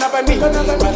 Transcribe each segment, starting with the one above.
Banabani.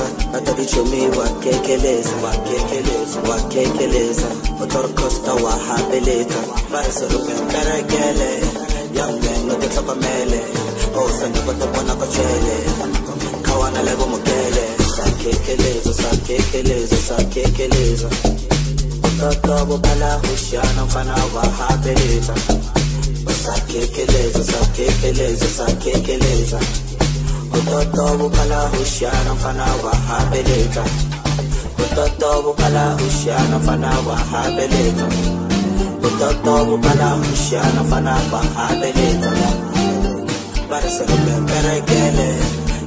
wakekeleza atalichomi wakekeleza. Wakekeleza wakekeleza otorkosta wahabeleza. Barsorupenderegele yamnenotetlopamele osenekotepona kochele kawanalego mukele sakekeleza sakekeleza sakekeleza. Ototobo balahushana mfana wahabeleza. Sakekeleza sakekeleza sakekeleza. Utoto bukala hushana mfana wa habeleka kala bukala hushana mfana wa habeleka Utoto bukala hushana mfana wa habeleka Barasa kupeperekele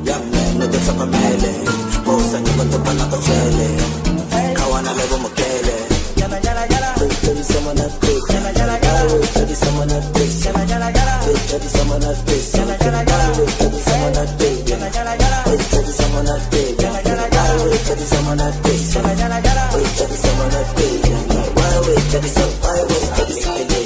Yamne nudosa kamele Kusa nyugoto pala kochele Kawana lebo mokele, Yama yala yala why wait, chubby someone that big. Big wait, chubby someone that big.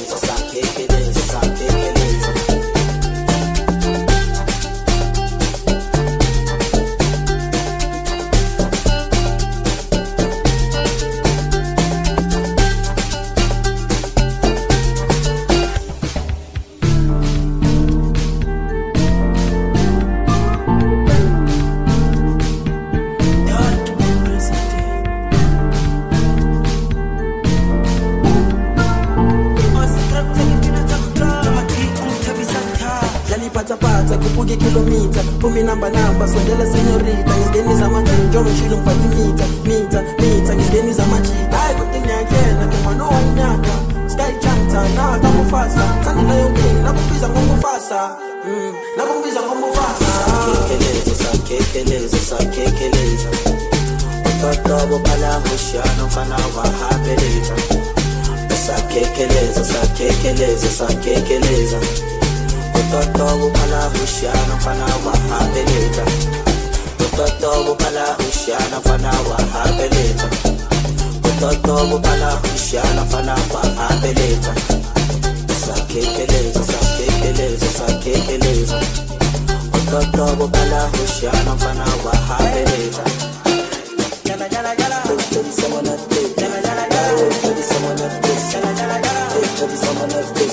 to be someone else.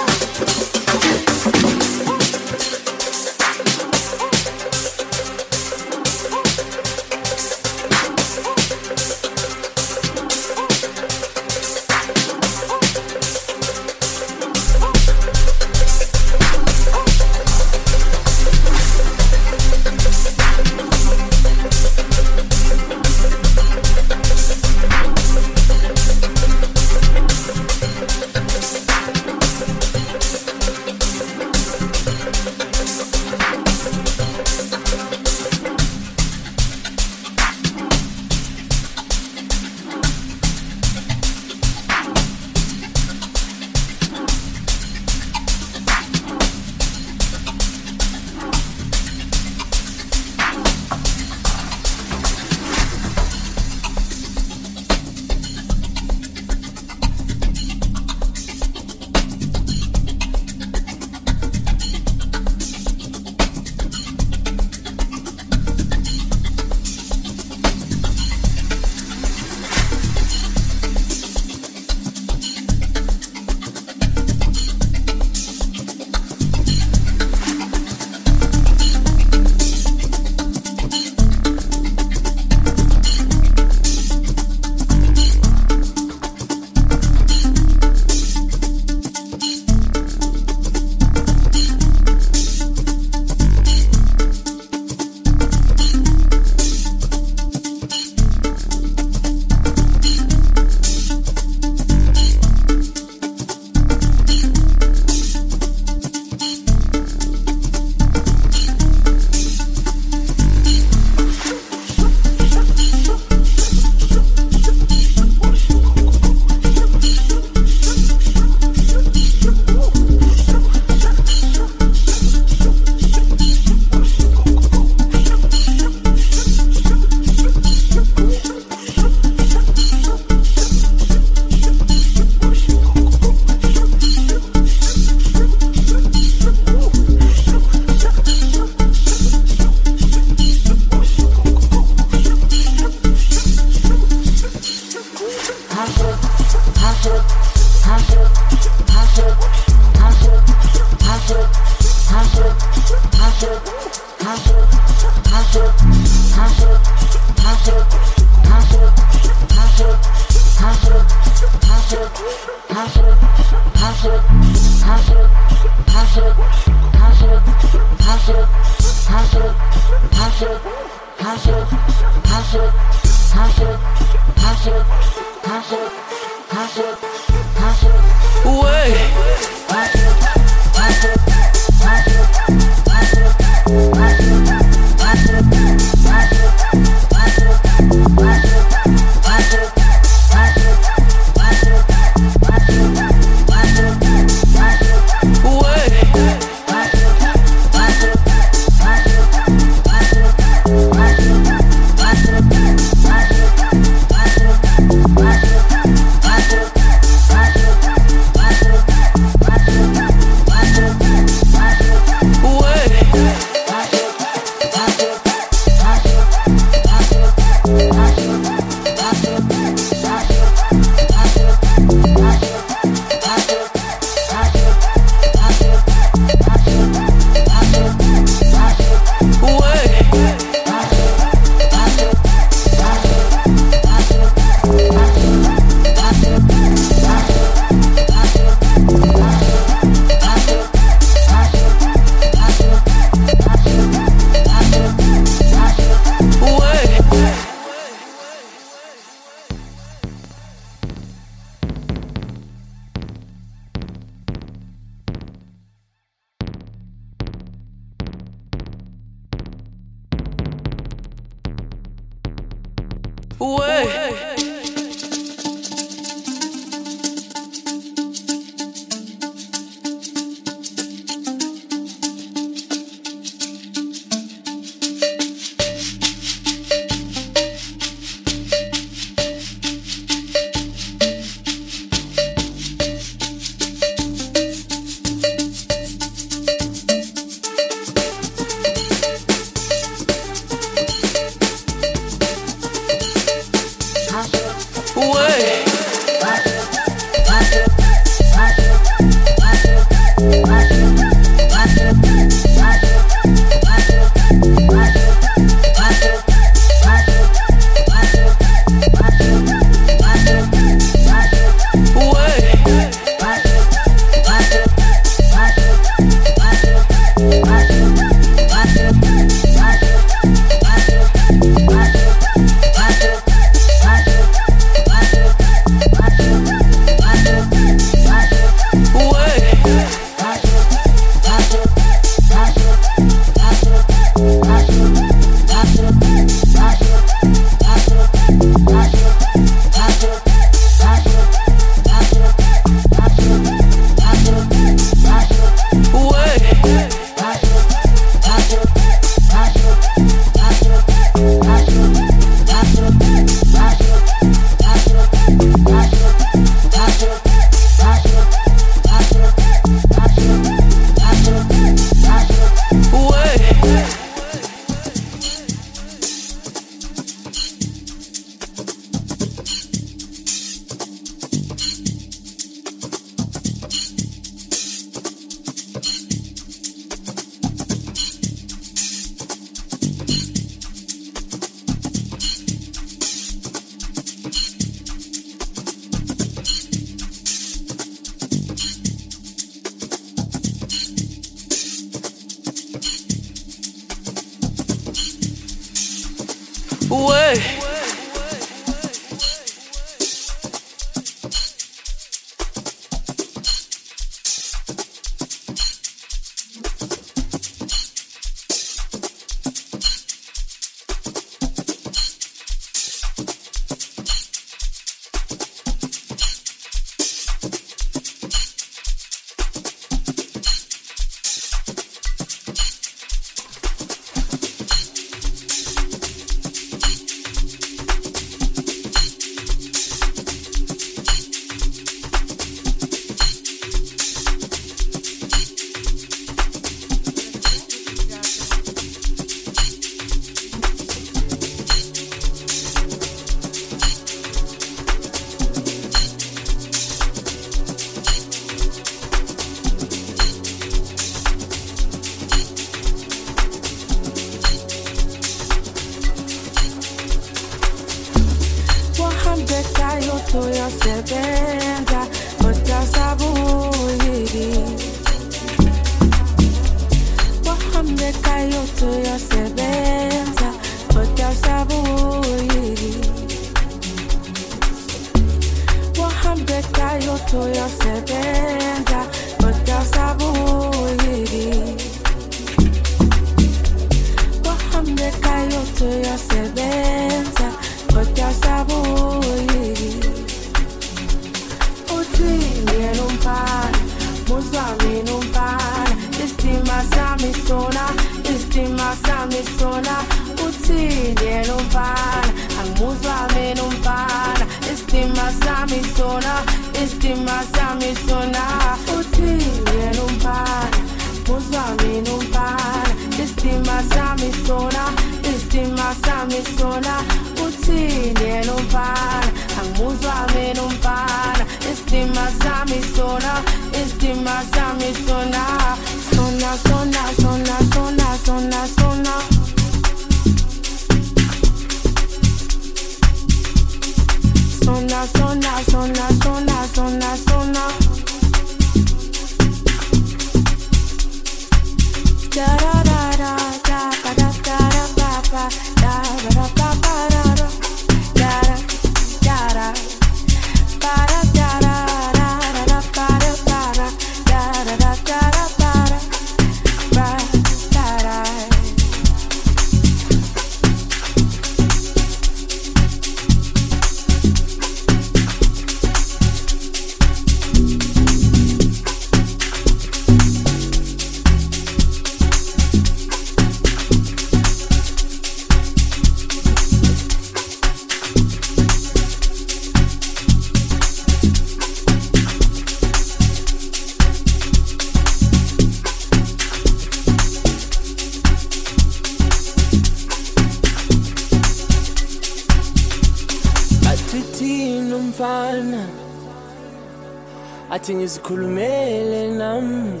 Athi ngizikhulumele nami.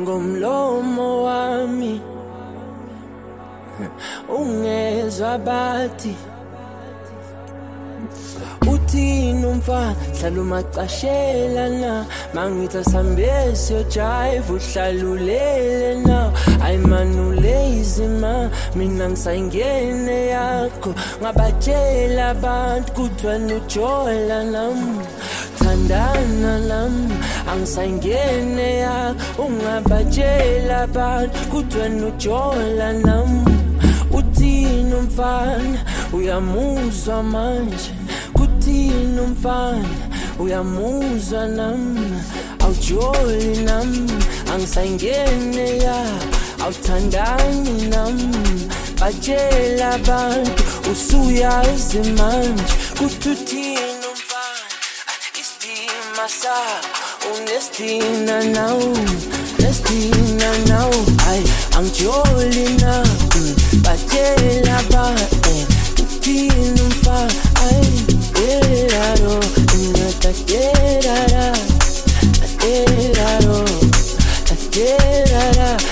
Ngomlomo wami. Ungezwa bathi uthini umfana? Hlala umacashela na? Mangithi asambesi yojive uhlalulele na? Ayimanulezi ma mina ngisayingene yakho. Ngabatshela abantu kuthiwa nujola nam dalam Ang sanginaya Unga bajela bad Kutwenu cholanam Kutinum fan Uyamuza manje. Kutinum fan Uyamuza nam. Awjolinam Ang sanginaya Awthandani nam. Bajela bad Usuyazi manje. Kututinum Destina now, destina now. Ay, ang tiyoli na, mm, patela ba, pa. Ay, elaro, ina taterara, tateraro, taterara.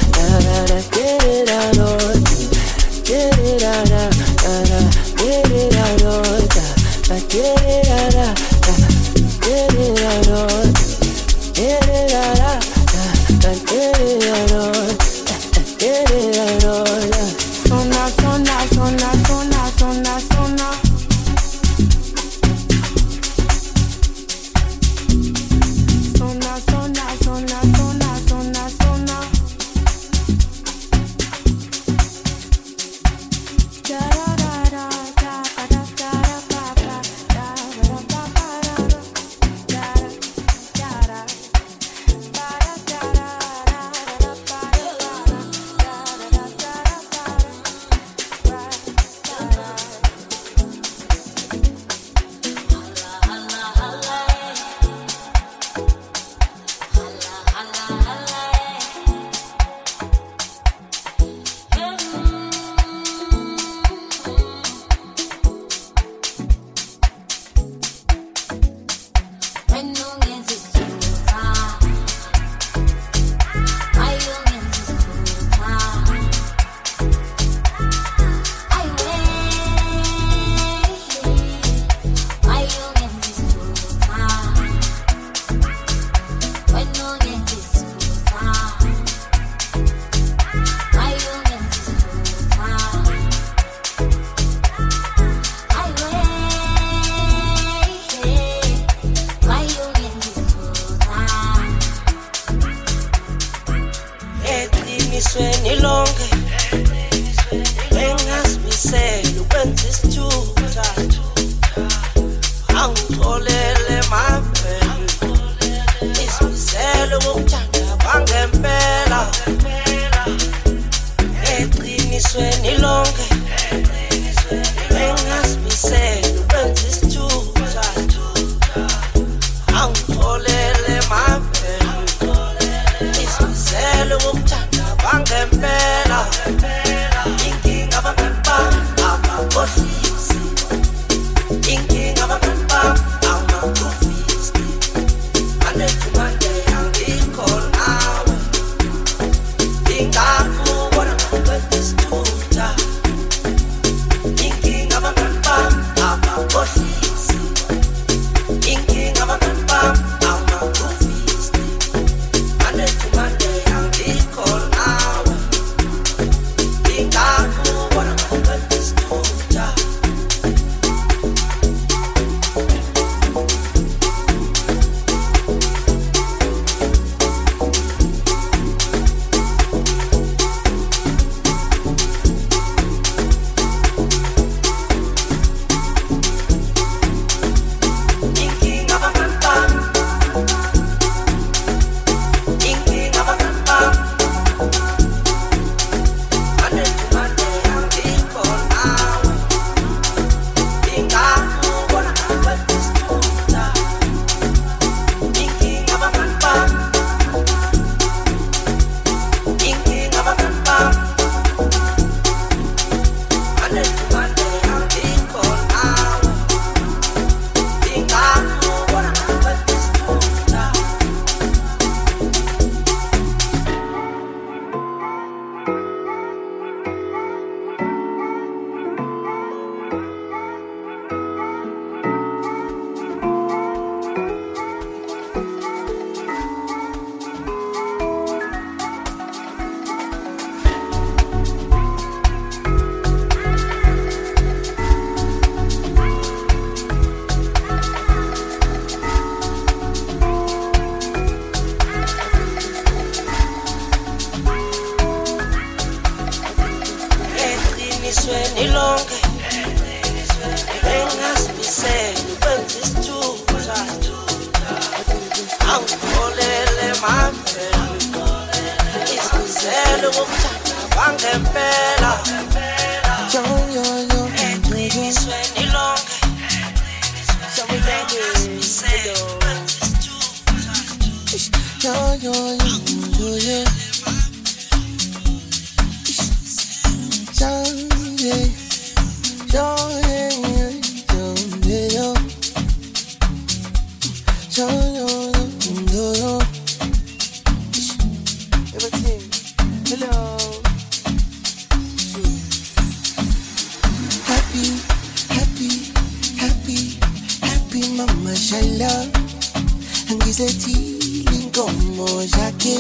Ngizethile inkomo zakhe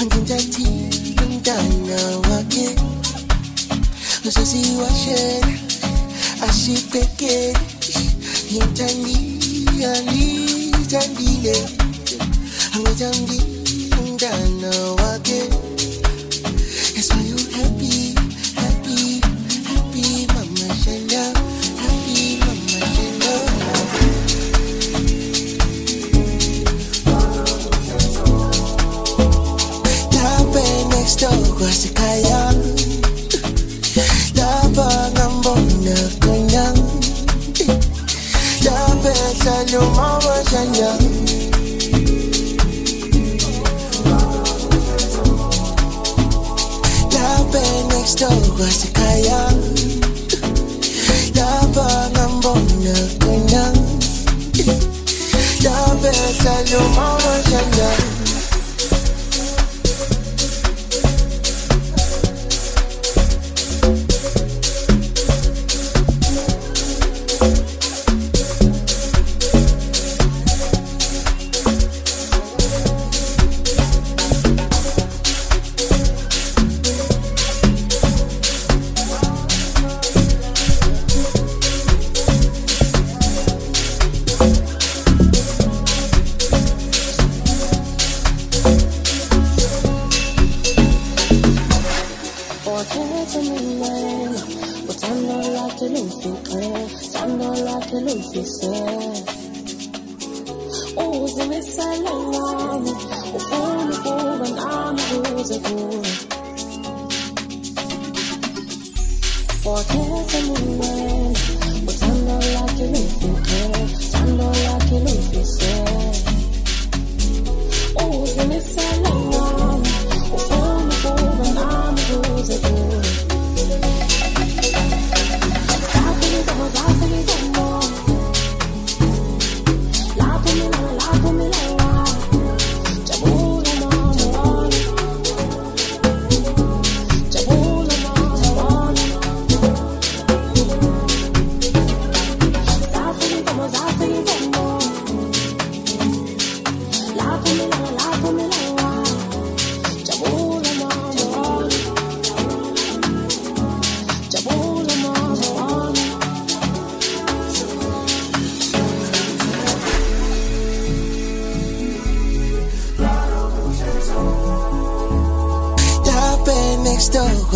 Angimthathile umntana wakhe Uzosiwashela asibhekele Ngithandile angithandile Angithandile umntana wakhe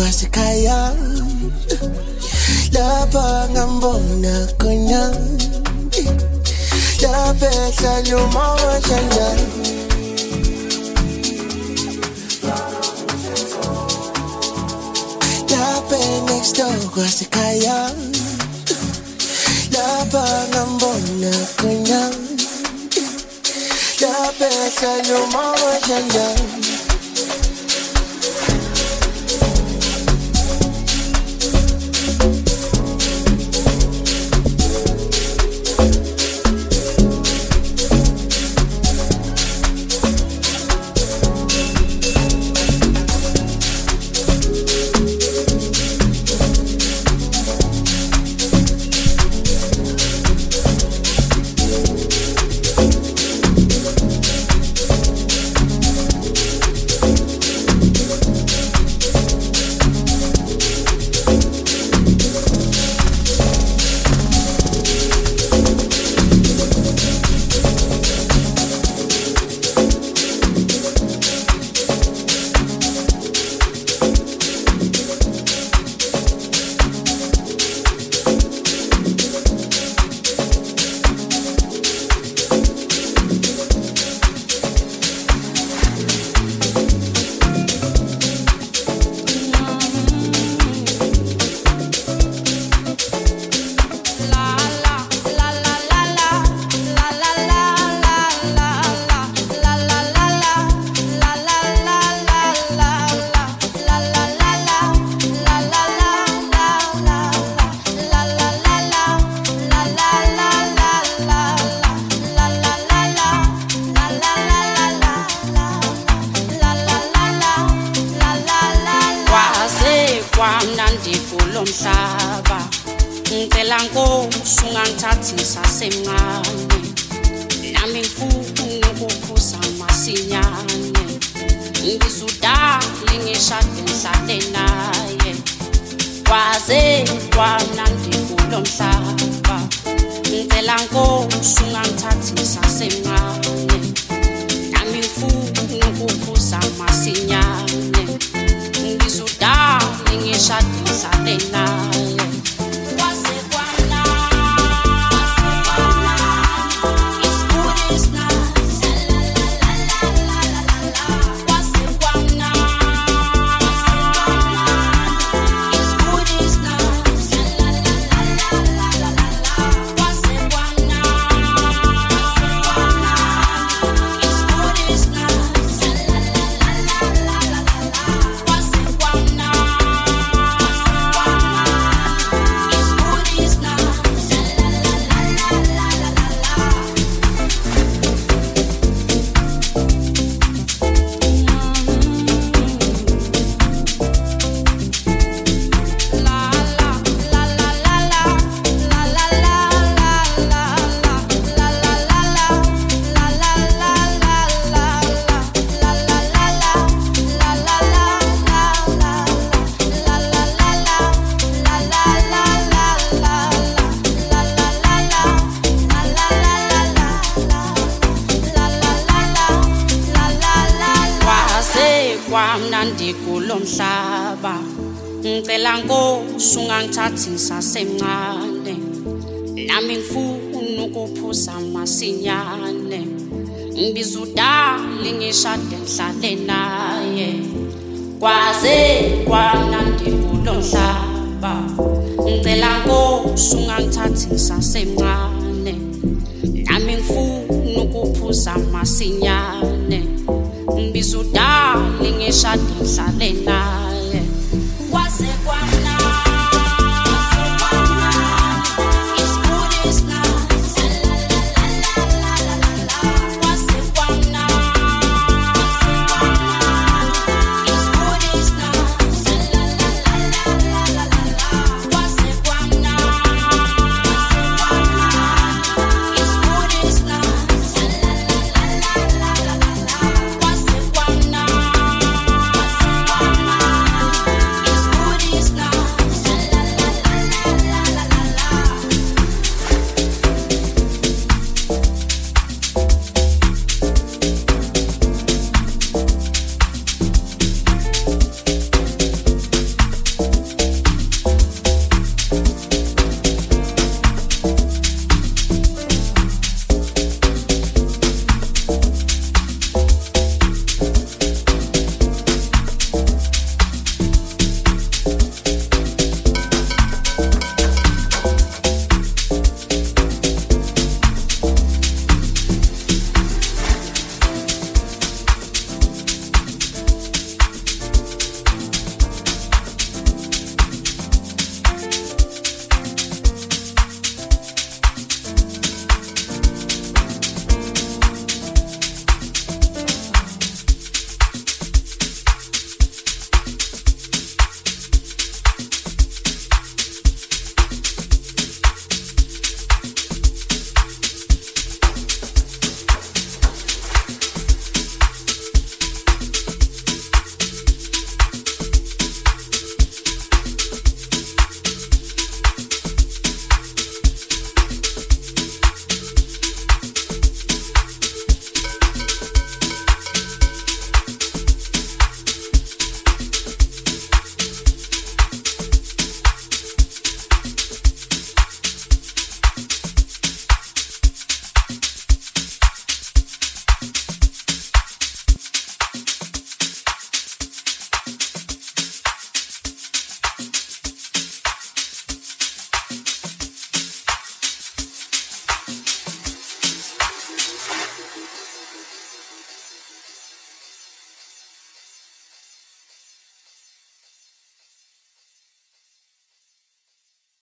kwasekhaya lapha ngambona khona lapha ehlanye umawashana lapha next door kwasekhaya lapha ngambona khona lapha ehlanye umawashana kwanandi kulomhlaba ngicela ngosungangithathi sasemncane. Nami ngifuna ukuphuza masinyane. Ngibiza udali ngishade ngihlale naye